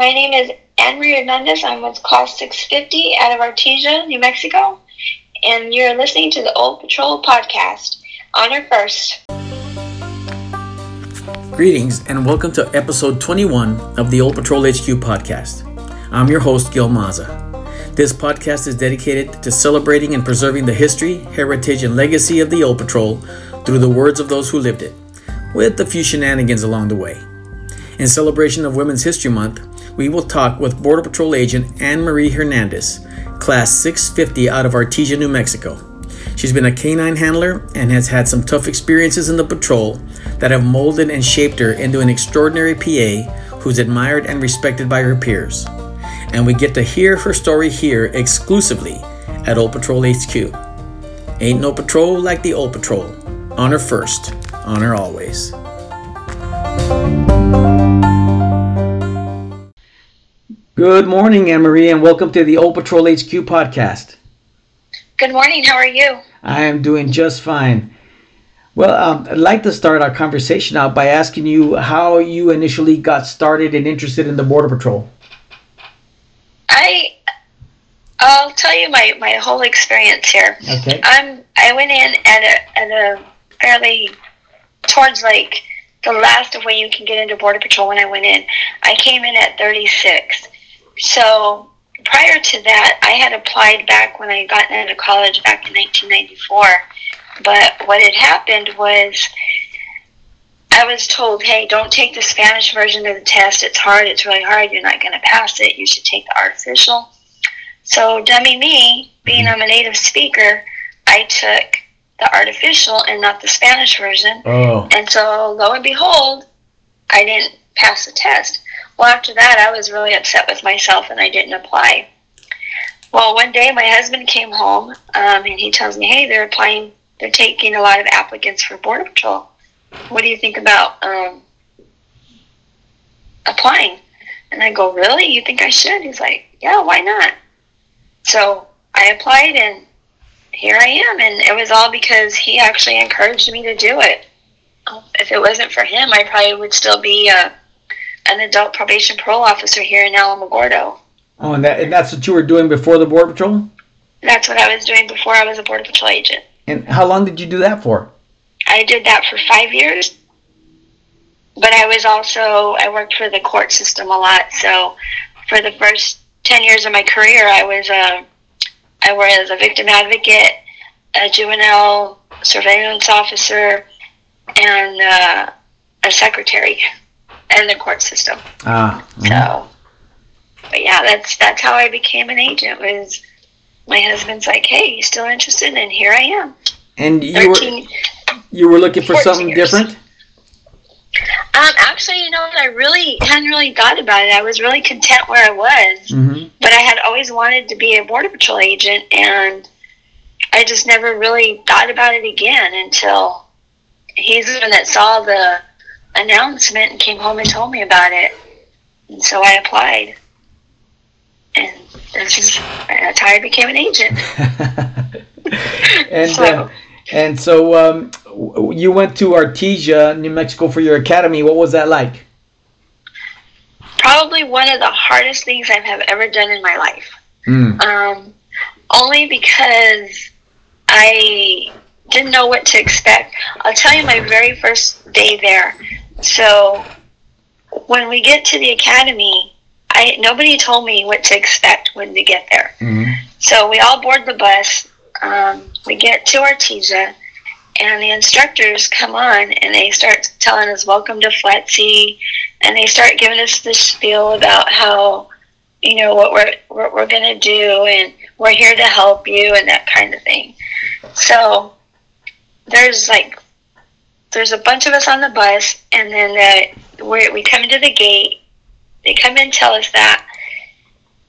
My name is Marie Hernandez. I'm with Class 650 out of Artesia, New Mexico. And you're listening to the Old Patrol podcast. Honor first. Greetings and welcome to episode 21 of the Old Patrol HQ podcast. I'm your host, Gil Maza. This podcast is dedicated to celebrating and preserving the history, heritage, and legacy of the Old Patrol through the words of those who lived it, with a few shenanigans along the way. In celebration of Women's History Month, we will talk with Border Patrol agent Anne Marie Hernandez, Class 650 out of Artesia, New Mexico. She's been a canine handler and has had some tough experiences in the patrol that have molded and shaped her into an extraordinary PA who's admired and respected by her peers. And we get to hear her story here exclusively at Old Patrol HQ. Ain't no patrol like the Old Patrol. Honor first, honor always. Good morning, Anne Marie, and welcome to the Old Patrol HQ podcast. Good morning. How are you? I am doing just fine. Well, um, I'd like to start our conversation out by asking you how you initially got started and interested in the Border Patrol. I I'll tell you my, my whole experience here. Okay. I'm I went in at a at a fairly towards like the last of when you can get into border patrol when I went in. I came in at 36. So prior to that, I had applied back when I got into college back in 1994. But what had happened was I was told, hey, don't take the Spanish version of the test. It's hard. It's really hard. You're not going to pass it. You should take the artificial. So, dummy me, being I'm a native speaker, I took the artificial and not the Spanish version. Oh. And so, lo and behold, I didn't pass the test. Well, after that, I was really upset with myself and I didn't apply. Well, one day my husband came home um, and he tells me, hey, they're applying, they're taking a lot of applicants for Border Patrol. What do you think about um, applying? And I go, really? You think I should? He's like, yeah, why not? So I applied and here I am. And it was all because he actually encouraged me to do it. If it wasn't for him, I probably would still be uh, an adult probation parole officer here in Alamogordo. Oh, and, that, and that's what you were doing before the Border Patrol? That's what I was doing before I was a Border Patrol agent. And how long did you do that for? I did that for five years. But I was also, I worked for the court system a lot. So for the first 10 years of my career, I was a, I was a victim advocate, a juvenile surveillance officer, and uh, a secretary in the court system. Ah. mhm. So, but yeah, that's that's how I became an agent. Was my husband's like, "Hey, you still interested?" And here I am. And you were you were looking for something years. different? Um, actually, you know what? I really hadn't really thought about it. I was really content where I was, Mm-hmm. but I had always wanted to be a border patrol agent, and I just never really thought about it again until he's the one that saw the announcement and came home and told me about it, and so I applied, and that's just that's how I became an agent. and So- uh, and so um, you went to Artesia, New Mexico, for your academy. What was that like? Probably one of the hardest things I have ever done in my life. Mm. um, only because I didn't know what to expect. I'll tell you my very first day there. So when we get to the academy, I nobody told me what to expect when we get there. Mhm. So we all board the bus. Um, we get to Artesia, and the instructors come on and they start telling us, "Welcome to FLETC," and they start giving us this spiel about how you know what we're what we're gonna do, and we're here to help you, and that kind of thing. So there's like there's a bunch of us on the bus, and then the, we we come into the gate. They come in, tell us that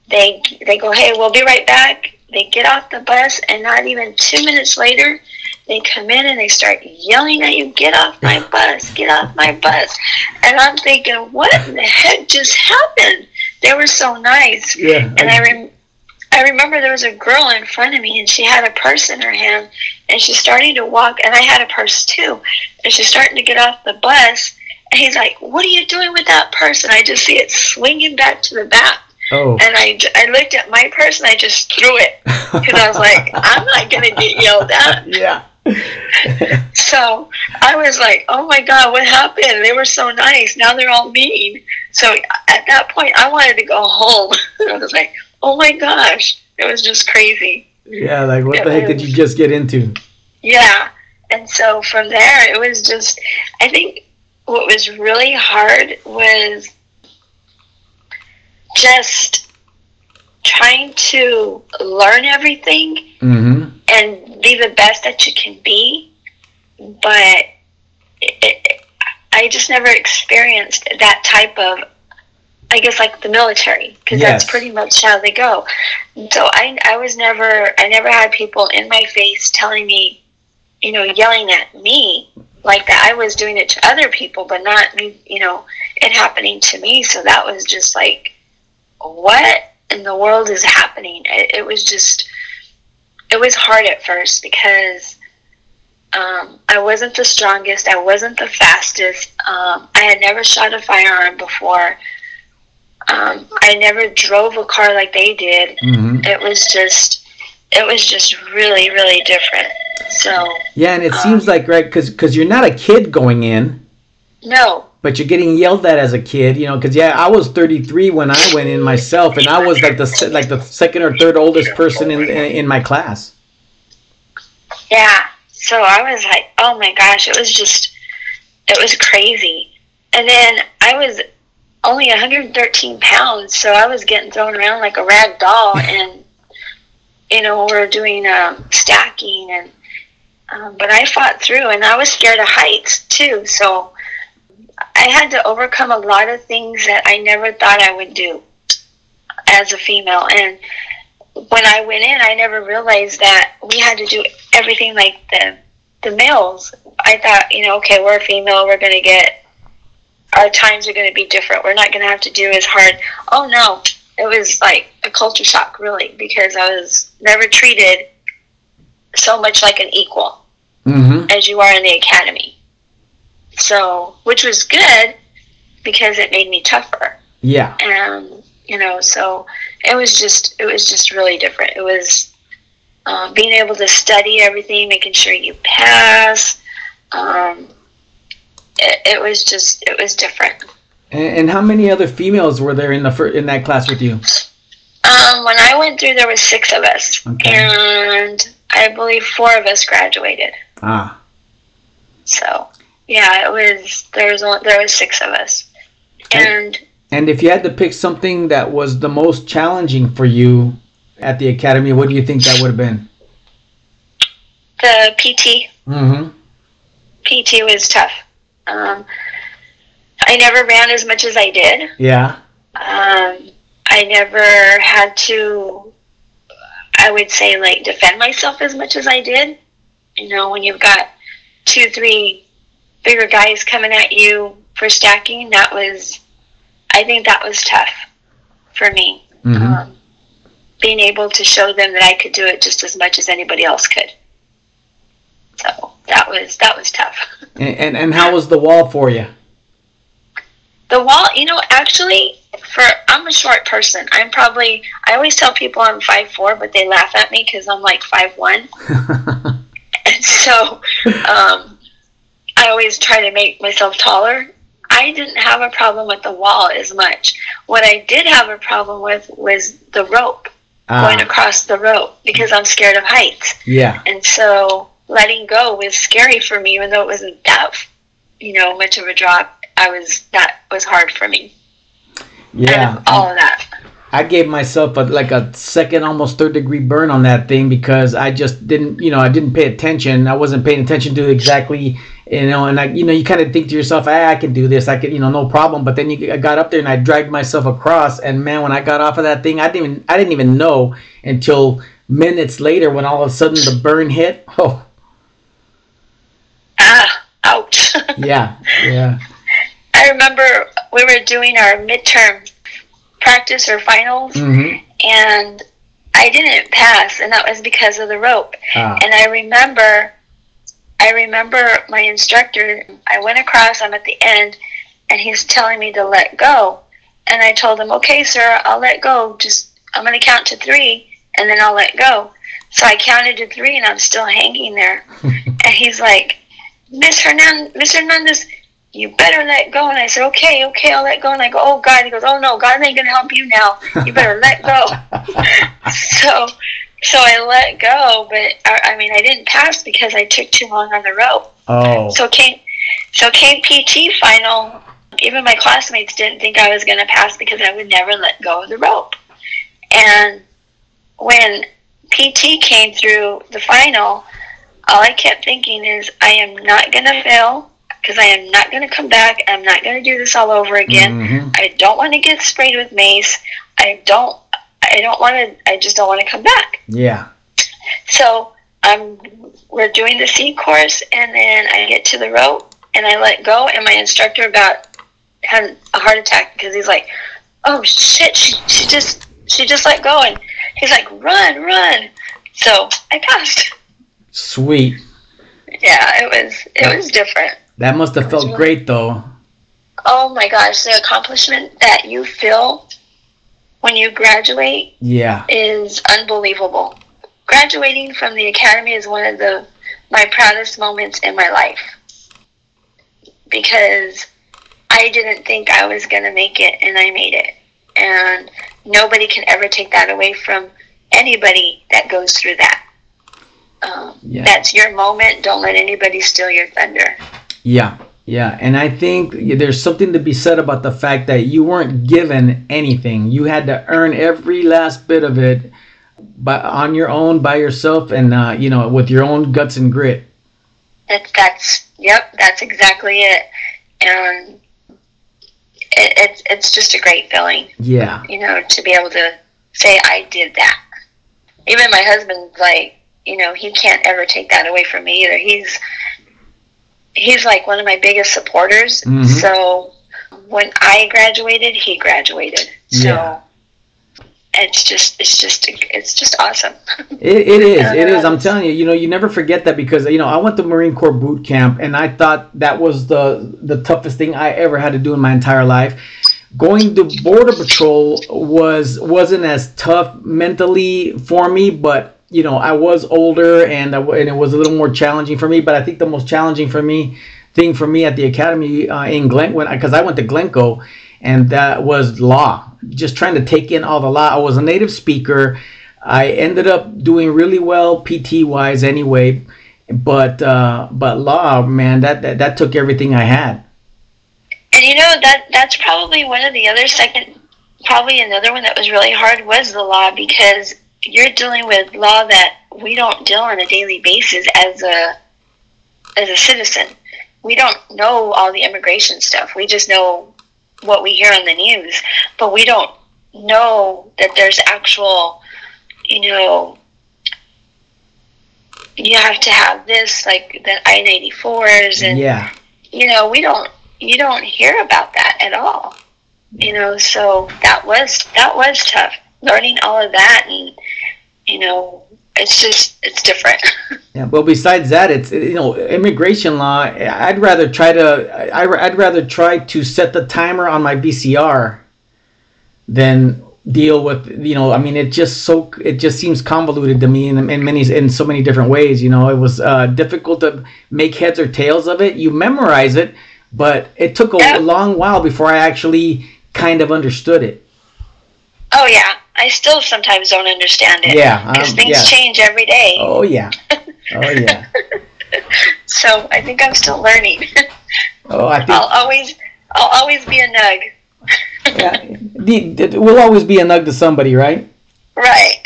they they go, "Hey, we'll be right back." They get off the bus, and not even two minutes later, they come in and they start yelling at you, "Get off my bus! Get off my bus!" And I'm thinking, "What in the heck just happened?" They were so nice, Yeah. and I rem- I remember there was a girl in front of me, and she had a purse in her hand, and she's starting to walk, and I had a purse too, and she's starting to get off the bus, And he's like, "What are you doing with that purse?" And I just see it swinging back to the back. Oh. And I, I looked at my purse and I just threw it because I was like, I'm not gonna get yelled at. yeah. So I was like, oh my god, what happened? They were so nice. Now they're all mean. So at that point, I wanted to go home. I was like, oh my gosh, it was just crazy. yeah, like what the heck did you just get into? Yeah. And so from there, it was just, I think what was really hard was just trying to learn everything Mm-hmm. and be the best that you can be. But it, it, I just never experienced that type of, I guess, like the military, because Yes. that's pretty much how they go. So I, I was never, I never had people in my face telling me, you know, yelling at me like that. I was doing it to other people, but not me, you know, it happening to me. So that was just like, what in the world is happening? It, it was just, it was hard at first because um, I wasn't the strongest. I wasn't the fastest. Um, I had never shot a firearm before. Um, I never drove a car like they did. Mm-hmm. It was just, it was just really, really different. So Yeah, and it seems like right because because you're not a kid going in, no, but you're getting yelled at as a kid. You know, because yeah, I was 33 when I went in myself, and I was like the like the second or third oldest person in in my class. Yeah. So I was like, oh my gosh, it was just, it was crazy. And then I was only 113 pounds, so I was getting thrown around like a rag doll. And, you know, we are doing um, stacking, and, um, but I fought through, and I was scared of heights too. So I had to overcome a lot of things that I never thought I would do as a female. And, when I went in, I never realized that we had to do everything like the the males. I thought, you know, okay, we're a female, we're going to get our times are going to be different. We're not going to have to do as hard. Oh no, it was like a culture shock, really, because I was never treated so much like an equal Mm-hmm. as you are in the academy. So, which was good because it made me tougher Yeah. and you know so it was just it was just really different it was um, being able to study everything making sure you pass um, it, it was just it was different And, and how many other females were there in the fir- in that class with you? um, when i went through there was six of us Okay. and i believe four of us graduated Ah. so yeah it was there was only, there was six of us and And if you had to pick something that was the most challenging for you at the academy, what do you think that would have been? the pt Mm-hmm. pt was tough um, i never ran as much as i did Yeah. um, I never had to, I would say, like defend myself as much as I did. You know, when you've got two, three bigger guys coming at you for stacking, that was, I think that was tough for me. Mhm. Um, being able to show them that I could do it just as much as anybody else could. So that was that was tough. And, and and how was the wall for you? The wall, you know, actually, for I'm a short person. I'm probably I always tell people I'm five four, but they laugh at me because I'm like five one, and so um, I always try to make myself taller. I didn't have a problem with the wall as much. What I did have a problem with was the rope going ah, across the rope because I'm scared of heights, yeah. and so letting go was scary for me, even though it wasn't that you know much of a drop. I was that was hard for me. Yeah. all of that. I gave myself a, like a second, almost third degree burn on that thing because I just didn't, you know, I didn't pay attention. I wasn't paying attention to exactly, you know, and I, you know, you kind of think to yourself, ah, I can do this, I can, you know, no problem. But then you, I got up there and I dragged myself across, and man, when I got off of that thing, I didn't even, I didn't even know until minutes later when all of a sudden the burn hit. Oh, Ah, ouch. Yeah, yeah. I remember we were doing our midterm practice or finals, hmm and I didn't pass, and that was because of the rope. Ah, And I remember, I remember my instructor. I went across. I'm at the end, and he's telling me to let go. And I told him, okay, sir, I'll let go. Just, I'm going to count to three and then I'll let go. So I counted to three and I'm still hanging there. and he's like, Miss Hernandez, Miss Hernandez, you better let go. And I said, okay, okay, I'll let go. And I go, oh God. He goes, oh no, God ain't going to help you now. You better let go. so, so I let go, but I, I mean, I didn't pass because I took too long on the rope. Oh. So came, so came PT final. Even my classmates didn't think I was going to pass because I would never let go of the rope. And when PT came through the final, all I kept thinking is, I am not going to fail because I am not going to come back. I'm not going to do this all over again. Mhm. I don't want to get sprayed with mace. I don't. I don't want to. I just don't want to come back. Yeah. So I'm. we're doing the C course, and then I get to the rope, and I let go, and my instructor about had a heart attack because he's like, "Oh shit, she, she just she just let go," and he's like, "Run, run!" So I passed. Sweet. Yeah, it was it was different. That must have felt great though. Oh my gosh, the accomplishment that you feel when you graduate Yeah. is unbelievable. Graduating from the academy is one of the my proudest moments in my life because I didn't think I was going to make it and I made it. And nobody can ever take that away from anybody that goes through that. Um, Yeah. That's your moment. Don't let anybody steal your thunder. Yeah. Yeah, and I think there's something to be said about the fact that you weren't given anything. You had to earn every last bit of it, but on your own, by yourself, and uh, you know, with your own guts and grit. It's that's yep, that's exactly it. And it, it's it's just a great feeling. Yeah. you know, to be able to say I did that. Even my husband's like, you know, he can't ever take that away from me either. He's he's like one of my biggest supporters. Mhm. So when I graduated, he graduated. So Yeah. it's just it's just it's just awesome. It, it is. It is. I'm telling you. You know, you never forget that because you know I went to Marine Corps boot camp and I thought that was the the toughest thing I ever had to do in my entire life. Going to border patrol was wasn't as tough mentally for me, but you know I was older and I, and it was a little more challenging for me. But I think the most challenging for me thing for me at the academy uh, in Glen when because I went to Glynco and that was law. Just trying to take in all the law. I was a native speaker. I ended up doing really well PT wise anyway, but uh, but law, man, that, that that took everything I had. And you know that that's probably one of the other second probably another one that was really hard was the law because you're dealing with law that we don't deal on a daily basis as a as a citizen. We don't know all the immigration stuff. We just know what we hear on the news, but we don't know that there's actual, you know, you have to have this like the I ninety fours and Yeah, you know we don't you don't hear about that at all you know so that was that was tough learning all of that and you know it's just it's different yeah. Well, besides that, it's you know immigration law. I'd rather try to I, I'd rather try to set the timer on my VCR than deal with you know. I mean, it just so it just seems convoluted to me in, in many in so many different ways. You know, it was uh, difficult to make heads or tails of it. You memorize it, but it took a Yeah. long while before I actually kind of understood it. oh yeah i still sometimes don't understand it Yeah, because um, things yeah. change every day Oh yeah, oh yeah, so i think i'm still learning oh I think i'll always i'll always be a nug yeah, we'll always be a nug to somebody, right? right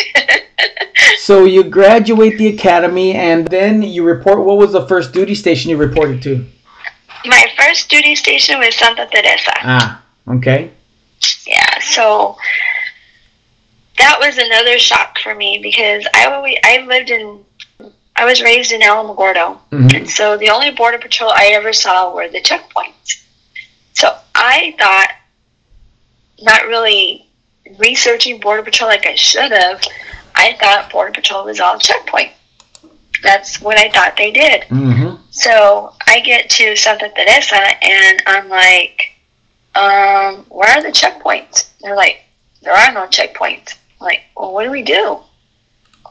So you graduate the academy, and then you report. What was the first duty station you reported to? my first duty station was santa teresa Ah, okay. yeah so that was another shock for me because i always i lived in i was raised in alamogordo Mhm. and so the only border patrol i ever saw were the checkpoints so i thought not really researching border patrol like i should have i thought border patrol was all checkpoint that's what i thought they did Mm-hmm. so I get to Santa Teresa and I'm like, um, where are the checkpoints? They're like, there are no checkpoints. I'm like, well, what do we do?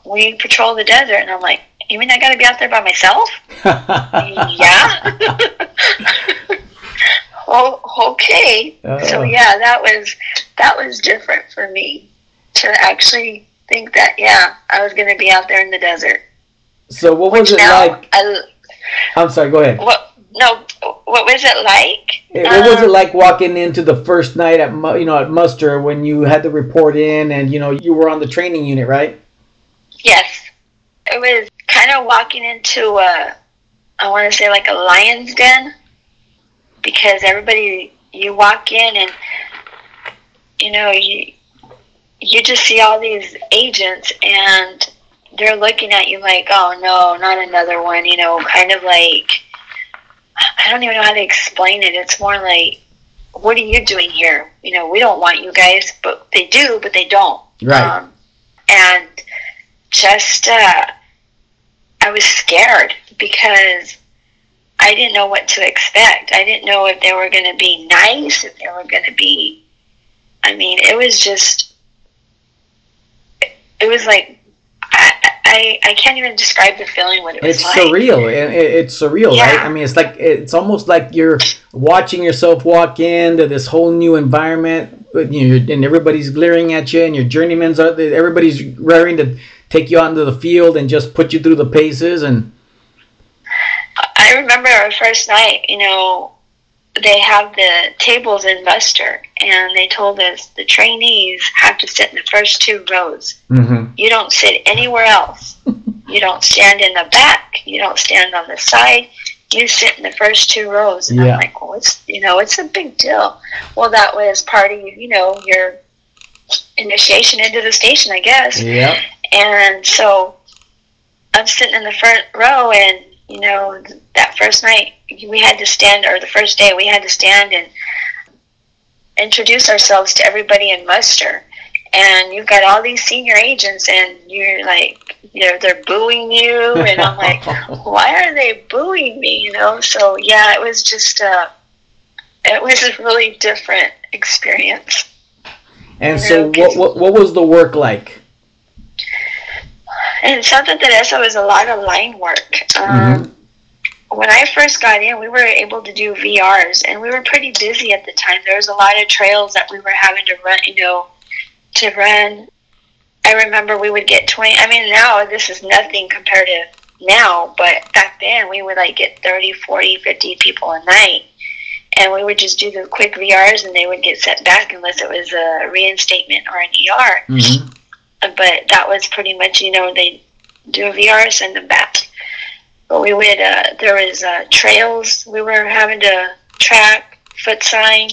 We patrol the desert. And I'm like, you mean I got to be out there by myself? yeah. oh, okay. So Uh, yeah, that was that was different for me to actually think that yeah, I was going to be out there in the desert. so what was it now, like? I, I'm sorry. Go ahead. what no, what was it like? What was it Um, like walking into the first night at you know at muster when you had to report in and you know you were on the training unit, right? Yes, it was kind of walking into a, I want to say like a lion's den, because everybody you walk in and you know you you just see all these agents and they're looking at you like, oh no, not another one. You know, kind of like I don't even know how to explain it. It's more like, what are you doing here? You know, we don't want you guys, but they do, but they don't. Right. Um, and just, uh, I was scared because I didn't know what to expect. I didn't know if they were going to be nice, if they were going to be. I mean, it was just. It was like. I, I, can't even describe the feeling what it was It's like. surreal. It, it- it's surreal, right? Yeah. I mean, it's like it's almost like you're watching yourself walk into this whole new environment, you know, and everybody's glaring at you, and your journeyman's are everybody's raring to take you out into the field and just put you through the paces, and I remember our first night, you know, they have the tables in muster, and they told us the trainees have to sit in the first two rows. Mhm. You don't sit anywhere else. you don't stand in the back. You don't stand on the side. You sit in the first two rows. And Yeah. I'm like, well, it's, you know, it's a big deal. Well, that was part of, you know, your initiation into the station, I guess. yeah, And so I'm sitting in the front row, and you know, that first night we had to stand, or the first day we had to stand and introduce ourselves to everybody in muster. And you've got all these senior agents, and you're like, you know, they're booing you, and I'm like, why are they booing me? You know, so yeah, it was just, a, it was a really different experience. and so what, what what was the work like? And Santa Teresa was a lot of line work. Um, When I first got in, we were able to do VRs, and we were pretty busy at the time. There was a lot of trails that we were having to run, you know, to run. I remember we would get 20. I mean, now this is nothing compared to now, but back then we would like get 30, 40, 50 people a night. And we would just do the quick VRs, and they would get set back unless it was a reinstatement or an ER hmm but that was pretty much you know they do a VR send them back. But we would uh, there was uh, trails we were having to track foot sign.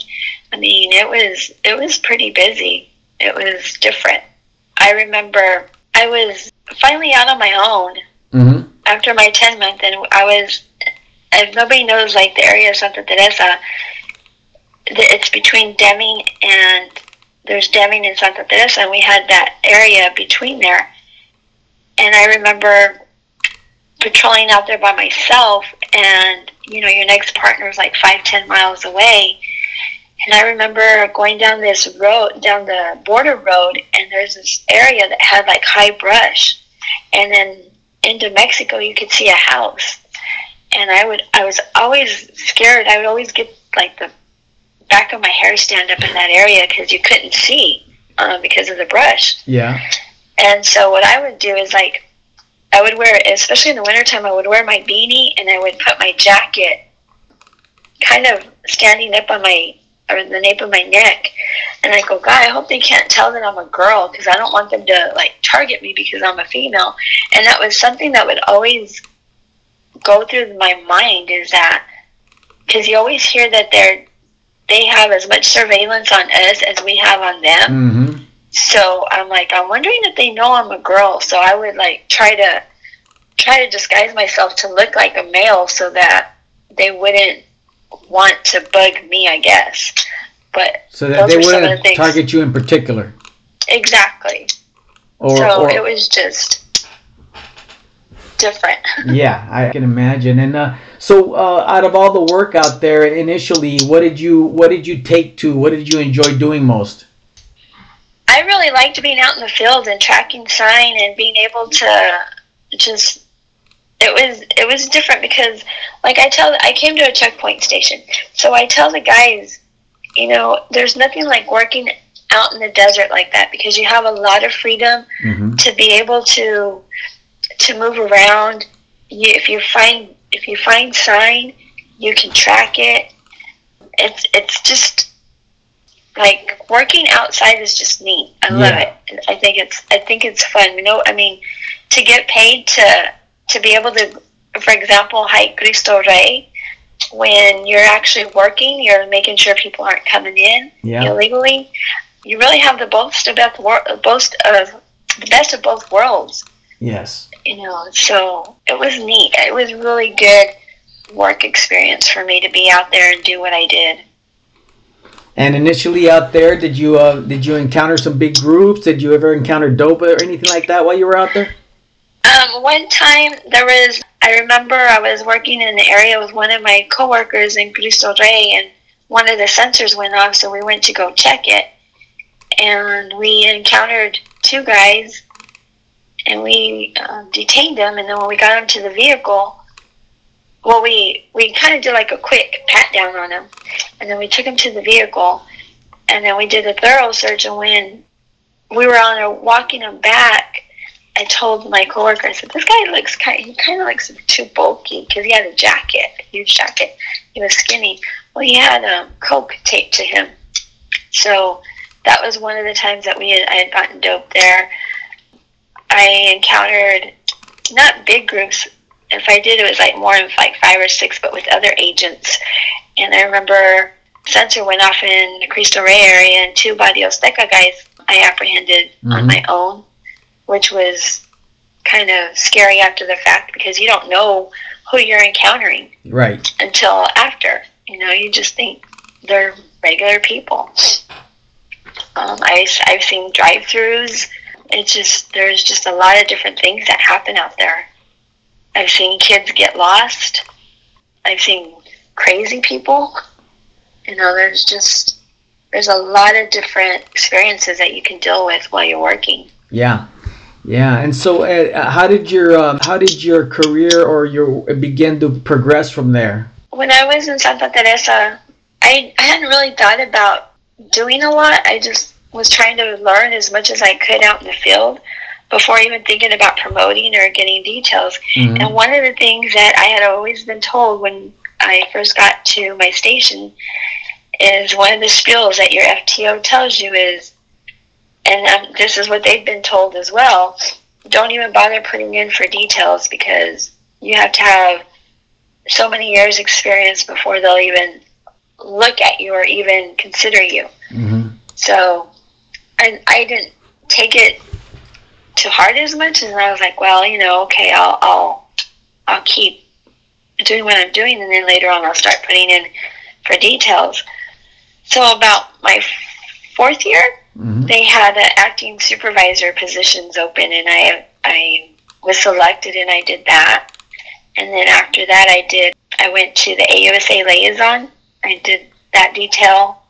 I mean it was it was pretty busy. It was different. I remember I was finally out on my own hmm after my 10 month and I was if nobody knows like the area of Santa Teresa it's between Deming and there's Deming and Santa Teresa and we had that area between there. And I remember patrolling out there by myself and you know your next partner is like five ten miles away. And I remember going down this road down the border road and there's this area that had like high brush. And then into Mexico you could see a house. And I would I was always scared. I would always get like the back of my hair stand up in that area because you couldn't see uh, because of the brush. Yeah. and so what I would do is like I would wear especially in the wintertime I would wear my beanie and I would put my jacket kind of standing up on my or in the nape of my neck. And I go God I hope they can't tell that I'm a girl because I don't want them to like target me because I'm a female. And that was something that would always go through my mind is that because you always hear that they're they have as much surveillance on us as we have on them hmm so I'm like, I'm wondering if they know I'm a girl. So I would like try to try to disguise myself to look like a male so that they wouldn't want to bug me, I guess. But So that they were some of the wouldn't things. target you in particular, exactly. or, so or it was just different. yeah, I can imagine. And uh, So, uh, out of all the work out there initially, what did you what did you take to? What did you enjoy doing most? I really liked being out in the field and tracking sign and being able to just it was it was different because like I tell I came to a checkpoint station. So I tell the guys, you know, there's nothing like working out in the desert like that because you have a lot of freedom Mm-hmm. to be able to to move around. You, if you find if you find sign, you can track it. It's it's just like working outside is just neat. I love Yeah. it. I think it's I think it's fun. You know, I mean, to get paid to to be able to, for example, hike Cristo Rey. When you're actually working, you're making sure people aren't coming in Yeah. illegally. You really have the both of both of the best of both worlds Yes. You know so it was neat it was really good work experience for me to be out there and do what i did And initially out there, did you uh, did you encounter some big groups? Did you ever encounter dope or anything like that while you were out there? um, one time there was i remember i was working in the area with one of my coworkers in cristo rey and one of the sensors went off so we went to go check it and we encountered two guys and we uh, detained them. And then when we got them to the vehicle well we we kind of did like a quick pat down on them. And then we took them to the vehicle and then we did a thorough search and when we were on there walking them back i told my coworker i said this guy looks kind he kind of looks too bulky because he had a jacket a huge jacket. He was skinny. Well he had um, coke taped to him. So that was one of the times that we had, I had gotten dope there. I encountered not big groups. If I did, it was like more than like five or six, but with other agents. And I remember sensor went off in the Cristo Rey area, and two Barrio Azteca guys I apprehended on Mhm. my own, which was kind of scary after the fact because you don't know who you're encountering Right. until after. You know, you just think they're regular people. Um, I, I've seen drive-throughs. It's just there's just a lot of different things that happen out there. I've seen kids get lost. I've seen crazy people. You know, there's just there's a lot of different experiences that you can deal with while you're working. Yeah. Yeah. And so, uh, how did your um, how did your career or your begin to progress from there? when I was in Santa Teresa, I, I hadn't really thought about doing a lot. I just was trying to learn as much as I could out in the field before even thinking about promoting or getting details. Mhm. And one of the things that I had always been told when I first got to my station is one of the spiels that your FTO tells you is, and um, this is what they've been told as well, don't even bother putting in for details because you have to have so many years experience before they'll even look at you or even consider you. Mhm. So I, I didn't take it to heart as much, and I was like, well, you know, okay, I'll I'll I'll keep doing what I'm doing, and then later on I'll start putting in for details. So about my fourth year, Mhm. they had uh, acting supervisor positions open, and I I was selected, and I did that. And then after that, I did. I went to the AUSA liaison. I did that detail.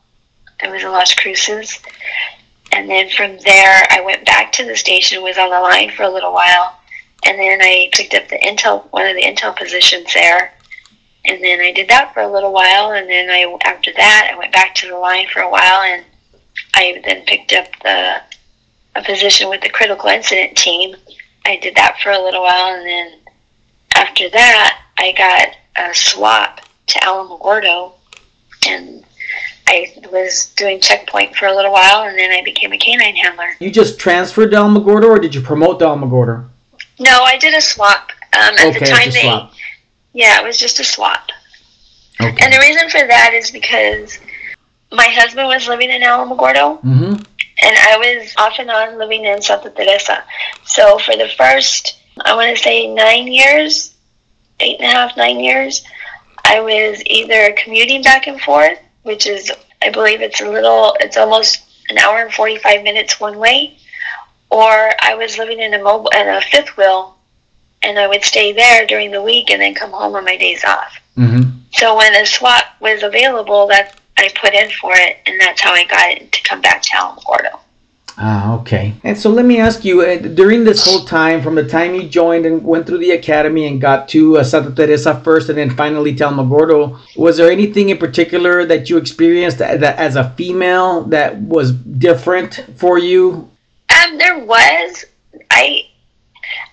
I was in Las Cruces, and then from there, I went back to the station. Was on the line for a little while, and then I picked up the intel, one of the intel positions there. And then I did that for a little while, and then I after that, I went back to the line for a while, and I then picked up the a position with the critical incident team. I did that for a little while, and then after that, I got a swap to Alamogordo, and I was doing checkpoint for a little while, and then I became a canine handler. You just transferred to Alamogordo, or did you promote to Alamogordo? No, I did a swap. Um, at the Okay, time, just they swap. yeah, it was just a swap. Okay. And the reason for that is because my husband was living in Alamogordo, hmm and I was off and on living in Santa Teresa. So for the first, I want to say nine years, eight and a half, nine years, I was either commuting back and forth, which is, I believe it's a little, it's almost an hour and 45 minutes one way, or I was living in a mobile, in a fifth wheel and I would stay there during the week and then come home on my days off. Mm-hmm. So when a swap was available, that I put in for it, and that's how I got it to come back to Alamogordo. Ah, okay. And so let me ask you, uh, during this whole time, from the time you joined and went through the academy and got to uh, Santa Teresa first, and then finally to Alamogordo, was there anything in particular that you experienced that, that as a female that was different for you? Um, there was. I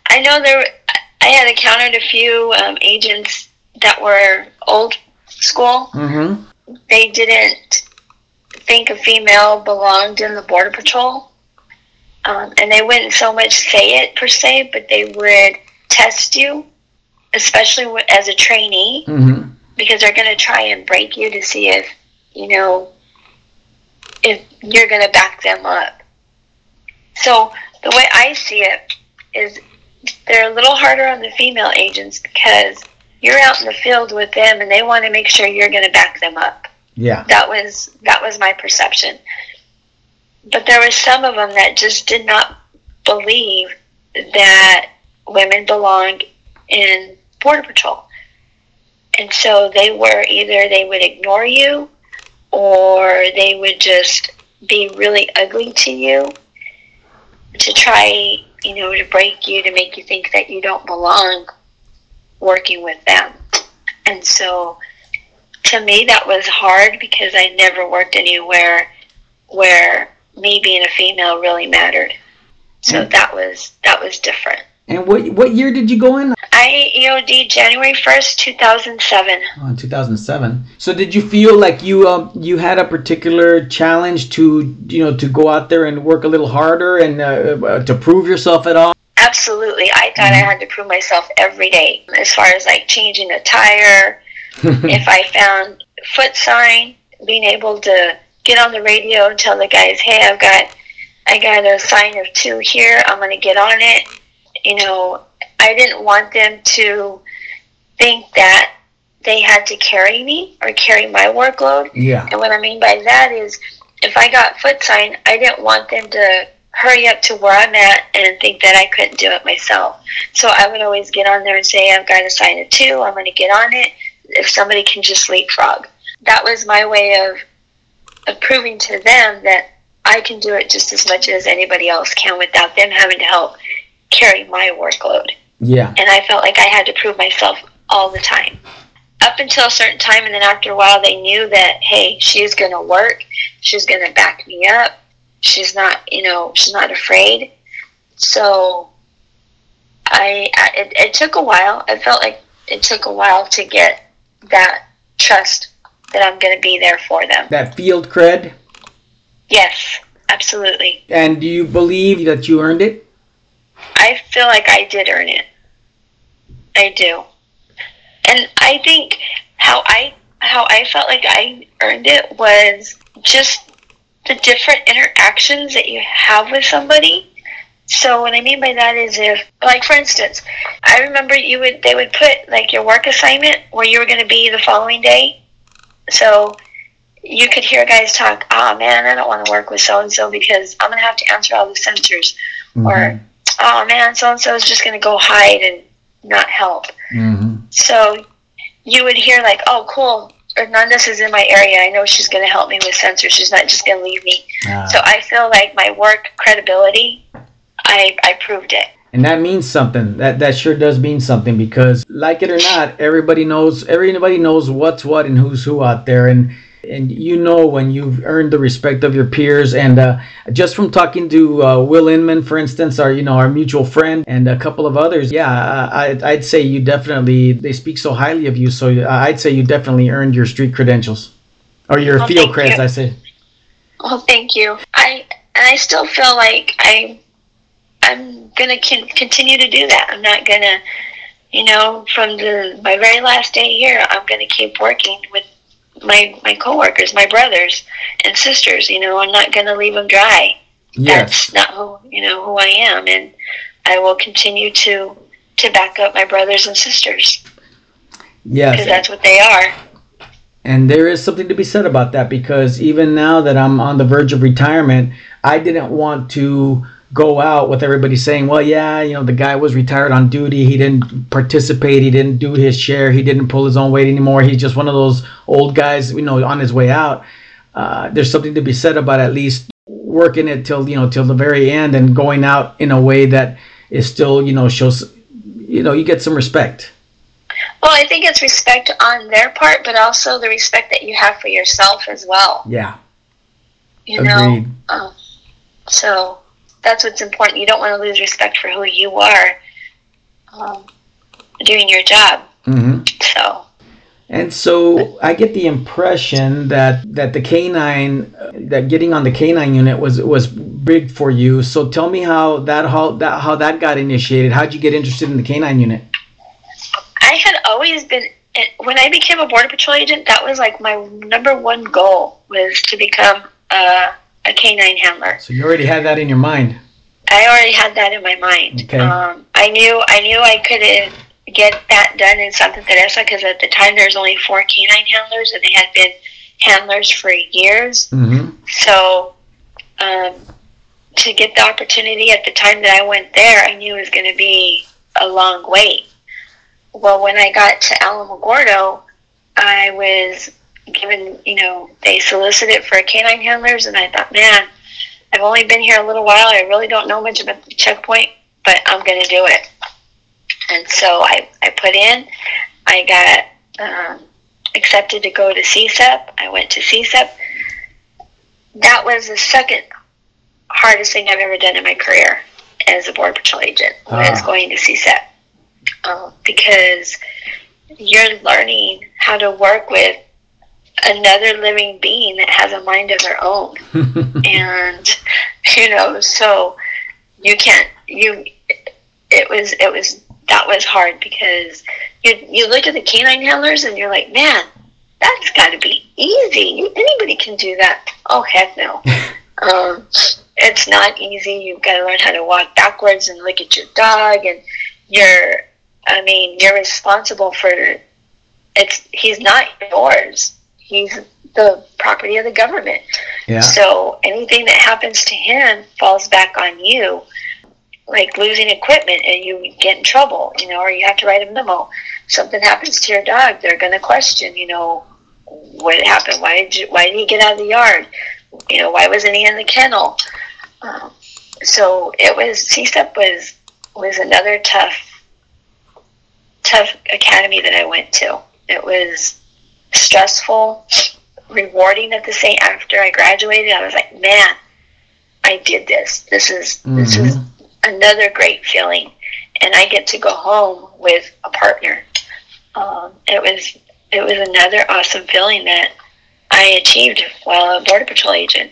I know there. I had encountered a few um, agents that were old school. Mm-hmm. They didn't think a female belonged in the border patrol, um, and they wouldn't so much say it per se, but they would test you, especially as a trainee, Mm-hmm. because they're going to try and break you to see if you know if you're going to back them up. So the way I see it is they're a little harder on the female agents because you're out in the field with them and they want to make sure you're going to back them up. Yeah. That was that was my perception. But there were some of them that just did not believe that women belonged in border patrol. And so they were either they would ignore you or they would just be really ugly to you to try, you know, to break you to make you think that you don't belong working with them. And so to me that was hard because I never worked anywhere where me being a female really mattered. So Mm. that was that was different. And what what year did you go in? I EOD January first, two thousand seven. Oh, in 2007. So did you feel like you um, you had a particular challenge to you know to go out there and work a little harder and uh, uh, to prove yourself at all? Absolutely, I thought I Mhm. had to prove myself every day. As far as like changing a tire, if I found foot sign, being able to get on the radio and tell the guys, "Hey, I've got, I got a sign of two here. I'm going to get on it." You know, I didn't want them to think that they had to carry me or carry my workload. yeah. And what I mean by that is, if I got foot sign, I didn't want them to hurry up to where I'm at and think that I couldn't do it myself. So I would always get on there and say, I've got a sign of two, I'm going to get on it. If somebody can just leapfrog. That was my way of, of proving to them that I can do it just as much as anybody else can without them having to help carry my workload Yeah. and I felt like I had to prove myself all the time. Up until a certain time, and then after a while, they knew that hey, she's going to work, she's going to back me up, she's not, you know, she's not afraid. So, I, I it, it took a while. I felt like it took a while to get that trust that I'm going to be there for them. That field cred. Yes, absolutely. And do you believe that you earned it? I feel like I did earn it. I do. And I think how I how I felt like I earned it was just the different interactions that you have with somebody. So what I mean by that is if like for instance, I remember you would they would put like your work assignment where you were going to be the following day. So you could hear guys talk, "Ah, man, I don't want to work with so and so because I'm going to have to answer all the sensors." Or oh man, so and so is just going to go hide and not help. hmm So you would hear like, oh, cool. Hernandez is in my area. I know she's going to help me with sensors. She's not just going to leave me. Ah. So I feel like my work credibility, I I proved it. And that means something. That that sure does mean something because, like it or not, everybody knows. Everybody knows what's what and who's who out there, and and you know when you've earned the respect of your peers. And uh, just from talking to uh, Will Inman, for instance, our you know our mutual friend, and a couple of others, yeah, I, I'd, say you definitely they speak so highly of you. So I'd say you definitely earned your street credentials, or your Well, field creds. you. I say. Well, thank you. I and I still feel like I I'm gonna con- continue to do that. I'm not gonna, you know, from the my very last day here, I'm gonna keep working with my my coworkers, my brothers and sisters. You know, I'm not gonna leave them dry. Yes. That's not who you know who I am, and I will continue to to back up my brothers and sisters Yes. because that's what they are. And there is something to be said about that because even now that I'm on the verge of retirement, I didn't want to go out with everybody saying, well, yeah, you know, the guy was retired on duty. He didn't participate. He didn't do his share. He didn't pull his own weight anymore. He's just one of those old guys, you know, on his way out. Uh, there's something to be said about at least working it till, you know, till the very end and going out in a way that is still, you know, shows, you know, you get some respect. Well, I think it's respect on their part, but also the respect that you have for yourself as well. Yeah. You Agreed. know, um, so that's what's important. You don't want to lose respect for who you are um, doing your job. Mm-hmm. So. And so I get the impression that that the canine, that getting on the canine unit was was big for you. So tell me how that how that how that got initiated. How'd you get interested in the canine unit? I had always been when I became a border patrol agent. That was like my number one goal was to become a, a canine handler. So you already had that in your mind. I already had that in my mind. Okay. Um, I knew I knew I could get that done in Santa Teresa because at the time there was only four canine handlers and they had been handlers for years. Mm-hmm. So um, to get the opportunity at the time that I went there, I knew it was going to be a long wait. Well, when I got to Alamogordo, I was given, you know, they solicited for canine handlers, and I thought, man, I've only been here a little while. I really don't know much about the checkpoint, but I'm going to do it. And so I, I put in, I got um, accepted to go to CSEP. I went to CSEP. That was the second hardest thing I've ever done in my career as a border patrol agent ah. was going to CSEP um, because you're learning how to work with another living being that has a mind of their own. And you know so you can't you it was it was that was hard because you you look at the canine handlers and you're like man that's got to be easy. Anybody can do that. Oh heck no. Um, it's not easy. You've got to learn how to walk backwards and look at your dog and you're i mean you're responsible for it's he's not yours he's the property of the government. Yeah. So anything that happens to him falls back on you, like losing equipment and you get in trouble, you know, or you have to write a memo. Something happens to your dog, they're going to question, you know, what happened? Why did you, why did he get out of the yard? You know, why wasn't he in the kennel? Um, so it was CSEP was was another tough tough academy that I went to. It was stressful, rewarding at the same. After I graduated, I was like, man, I did this. This is mm-hmm. this is mm-hmm. another great feeling, and I get to go home with a partner. Um, it was it was another awesome feeling that I achieved while a border patrol agent,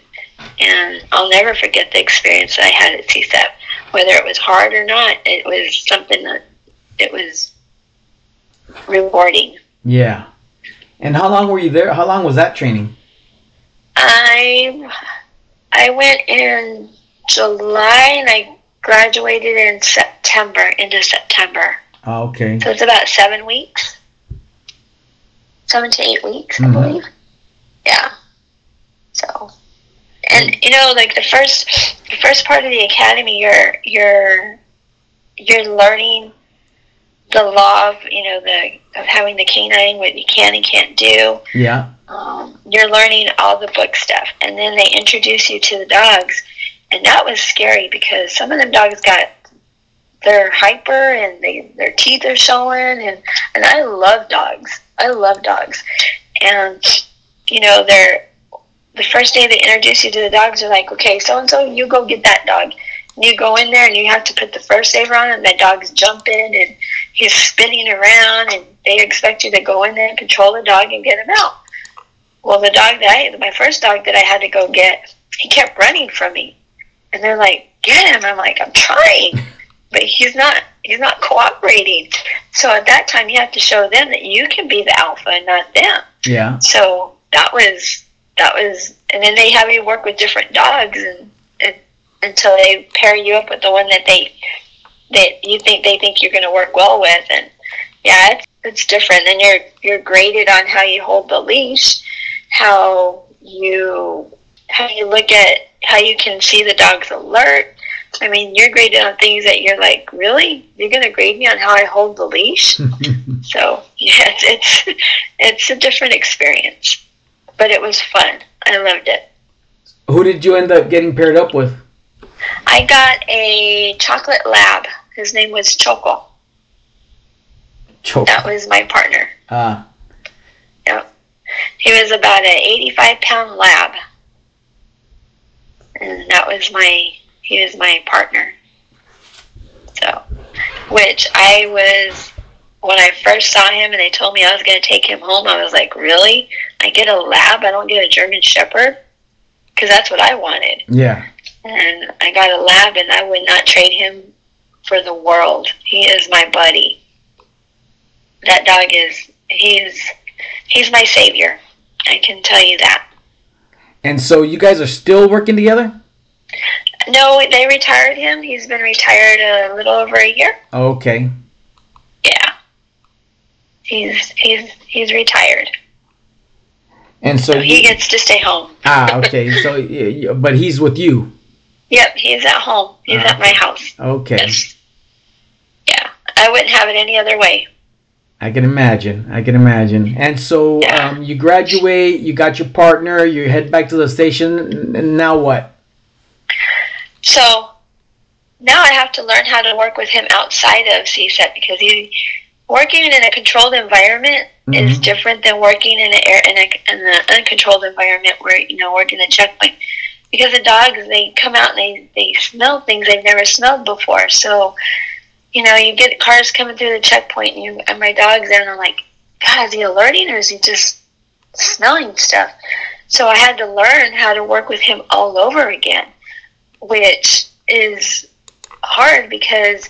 and I'll never forget the experience that I had at CSEP. Whether it was hard or not, it was something that it was rewarding. Yeah, and how long were you there? How long was that training? I I went in July and I graduated in September into September. Oh, okay. So it's about seven weeks, seven to eight weeks, mm-hmm. I believe. Yeah. So, and you know, like the first, the first part of the academy, you're you're you're learning the law of you know the of having the canine what you can and can't do. Yeah. Um, you're learning all the book stuff. And then they introduce you to the dogs. And that was scary because some of them dogs got they're hyper and they their teeth are showing. And and I love dogs. I love dogs. And you know they're the first day they introduce you to the dogs they're like okay so and so you go get that dog. You go in there and you have to put the fur saver on and the dog's jumping and he's spinning around and they expect you to go in there and control the dog and get him out. Well, the dog that I, my first dog that I had to go get, he kept running from me. And they're like, get him. I'm like, I'm trying. But he's not, he's not cooperating. So at that time, you have to show them that you can be the alpha and not them. Yeah. So that was, that was, and then they have you work with different dogs and, and until they pair you up with the one that they that you think they think you're going to work well with and yeah it's it's different then you're you're graded on how you hold the leash how you how you look at how you can see the dog's alert I mean, you're graded on things that you're like, really? You're gonna grade me on how I hold the leash? so yeah, it's, it's it's a different experience, but it was fun. I loved it. Who did you end up getting paired up with? I got a chocolate lab. His name was Choco. Choco. That was my partner. Ah, Yep. He was about an 85 pound lab. And that was my, he was my partner. So, which I was, when I first saw him and they told me I was going to take him home, I was like, really? I get a lab? I don't get a German Shepherd? Because that's what I wanted. yeah. And I got a lab and I would not trade him for the world. He is my buddy. That dog is, he's, he's my savior. I can tell you that. And so you guys are still working together? No, they retired him. He's been retired a little over a year. Okay. Yeah. He's he's he's retired. And so So he you, gets to stay home. ah, okay. So, but he's with you. Yep, he's at home. He's Ah. at my house. Okay. Yes. Yeah. I wouldn't have it any other way. I can imagine. I can imagine. And so Yeah. um, you graduate, you got your partner, you head back to the station, and now what? So now I have to learn how to work with him outside of CSEP because he working in a controlled environment is Mhm. different than working in in, a, in an uncontrolled environment where you know working a checkpoint. Because the dogs they come out and they they smell things they've never smelled before. So you know you get cars coming through the checkpoint and you and my dog's there and I'm like, God, is he alerting or is he just smelling stuff? So I had to learn how to work with him all over again which is hard because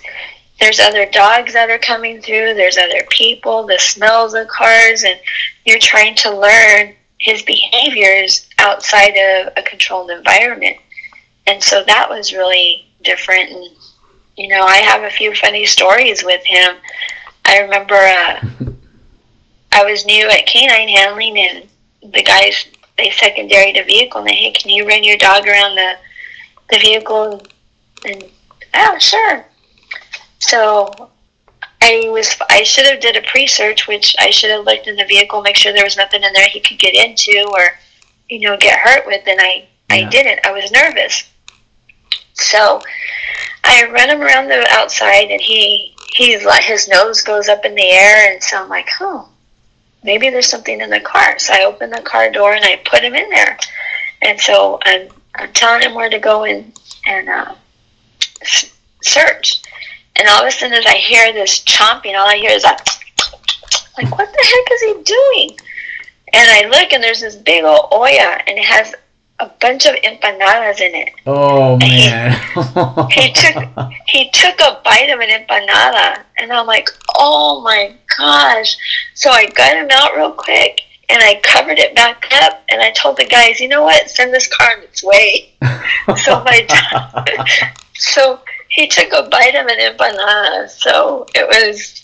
there's other dogs that are coming through, there's other people, the smells of cars, and you're trying to learn his behaviors outside of a controlled environment. And so that was really different. And, you know, I have a few funny stories with him. I remember uh, I was new at canine handling, and the guys, they secondary the vehicle, and they, hey, can you run your dog around the the vehicle and oh sure so i was i should have did a pre-search which i should have looked in the vehicle make sure there was nothing in there he could get into or you know get hurt with and i i didn't. I was nervous. So i run him around the outside and he he's like his nose goes up in the air and so i'm like oh maybe there's something in the car. So i open the car door and i put him in there. And so i'm I'm telling him where to go and and uh, s- search. And all of a sudden, as I hear this chomping, all I hear is like, like what the heck is he doing? And I look, and there's this big old olla, and it has a bunch of empanadas in it. Oh man. He took he took a bite of an empanada, and I'm like, oh my gosh! So I got him out real quick, and I covered it back up, and I told the guys, you know what? Send this car on its way. So my So he took a bite of an empanada. So it was,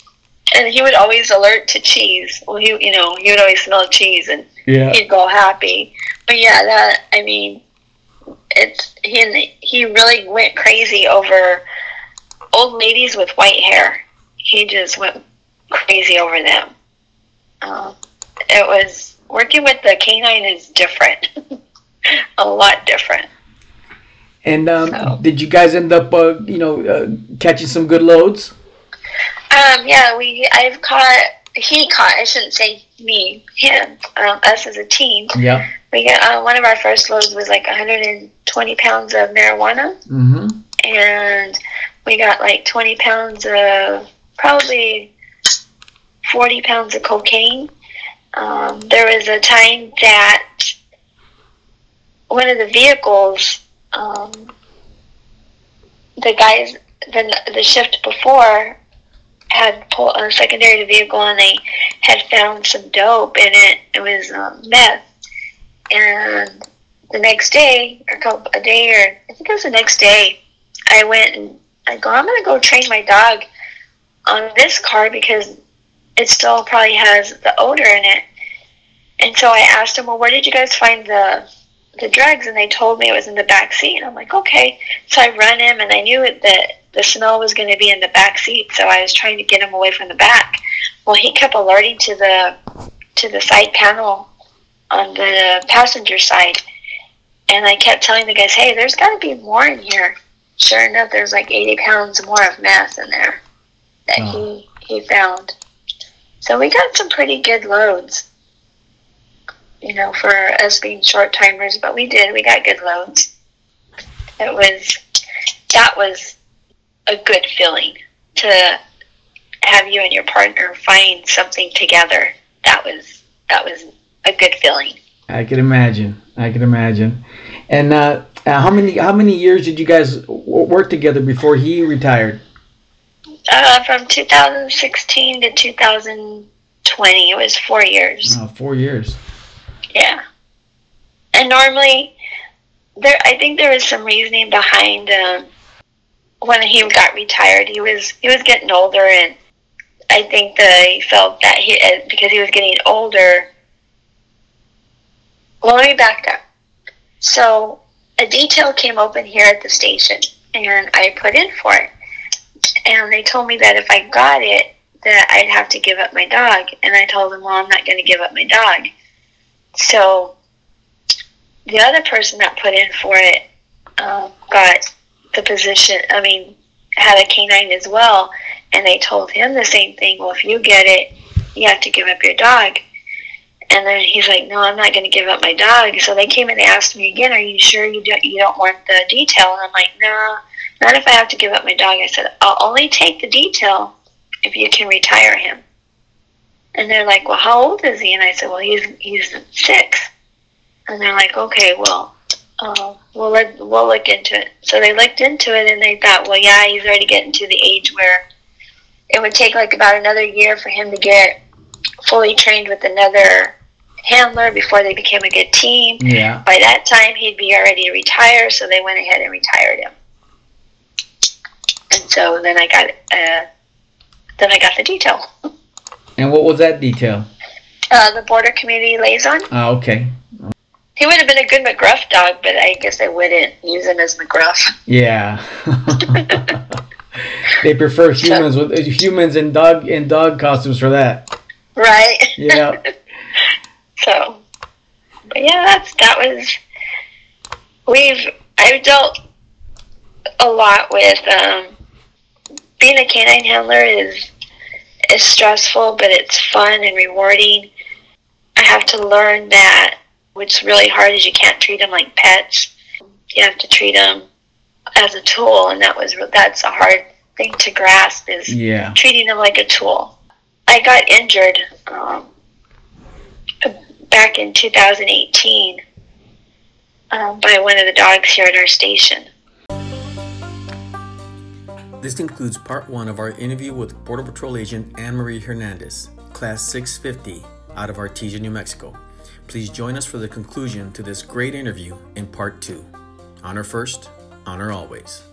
and he would always alert to cheese. Well, he, you know, he would always smell cheese, and yeah. he'd go happy. But yeah, that I mean, it's he he really went crazy over old ladies with white hair. He just went crazy over them. Um, it was working with the canine is different, a lot different. And um, So- did you guys end up, uh, you know, uh, catching some good loads? Um, yeah, we I've caught he caught I shouldn't say me him um, us as a team. Yeah. We got uh, one of our first loads was like 120 pounds of marijuana. Mm-hmm. and we got like 20 pounds of probably 40 pounds of cocaine. Um, there was a time that one of the vehicles, um, the guys, the, the shift before had pulled a secondary vehicle and they had found some dope in it. It was um, meth. And the next day, or a couple, a day, or I think it was the next day, I went and I go, I'm gonna go train my dog on this car because it still probably has the odor in it. And so I asked him, well, where did you guys find the the drugs and they told me it was in the back seat and I'm like, okay. So I run him and I knew that the smell was going to be in the back seat, so I was trying to get him away from the back. Well, he kept alerting to the to the side panel on the passenger side, and I kept telling the guys, "Hey, there's got to be more in here." Sure enough, there's like 80 pounds more of meth in there that oh. he he found. So we got some pretty good loads you know, for us being short timers, but we did. We got good loads. It was that was a good feeling to have you and your partner find something together. That was that was a good feeling. I can imagine. I can imagine. And uh, uh how many how many years did you guys work together before he retired? Uh, from 2016 to 2020, it was four years. Oh, four years. Yeah. And normally, there I think there was some reasoning behind um, when he got retired. He was he was getting older, and I think that he felt that he uh, because he was getting older. Well, let me back up. So a detail came open here at the station, and I put in for it. And they told me that if I got it, that I'd have to give up my dog. And I told them, well, I'm not going to give up my dog. So the other person that put in for it um, got the position, I mean, had a canine as well, and they told him the same thing. Well, if you get it, you have to give up your dog. And then he's like, "No, I'm not going to give up my dog." So they came and they asked me again, "Are you sure you don't you don't want the detail?" And I'm like, "No, not if I have to give up my dog." I said, "I'll only take the detail if you can retire him." And they're like, well, how old is he? And I said, well, he's he's six. And they're like, okay, well, uh, we'll let, we'll look into it. So they looked into it and they thought, well, yeah, he's already getting to the age where it would take like about another year for him to get fully trained with another handler before they became a good team. Yeah. By that time, he'd be already retired, so they went ahead and retired him. And so then I got uh, then I got the detail. And what was that detail? Uh, the border community liaison. Oh, okay. He would have been a good McGruff dog, but I guess I wouldn't use him as McGruff. Yeah. they prefer humans with humans and dog and dog costumes for that. Right. Yeah. so, but yeah, that's that was. We've I've dealt a lot with um, being a canine handler is is stressful, but it's fun and rewarding. I have to learn that what's really hard is you can't treat them like pets. You have to treat them as a tool, and that was that's a hard thing to grasp is yeah. treating them like a tool. I got injured um, back in 2018 um, by one of the dogs here at our station. This includes part one of our interview with Border Patrol Agent Anne Marie Hernandez, Class 650, out of Artesia, New Mexico. Please join us for the conclusion to this great interview in part two. Honor first, honor always.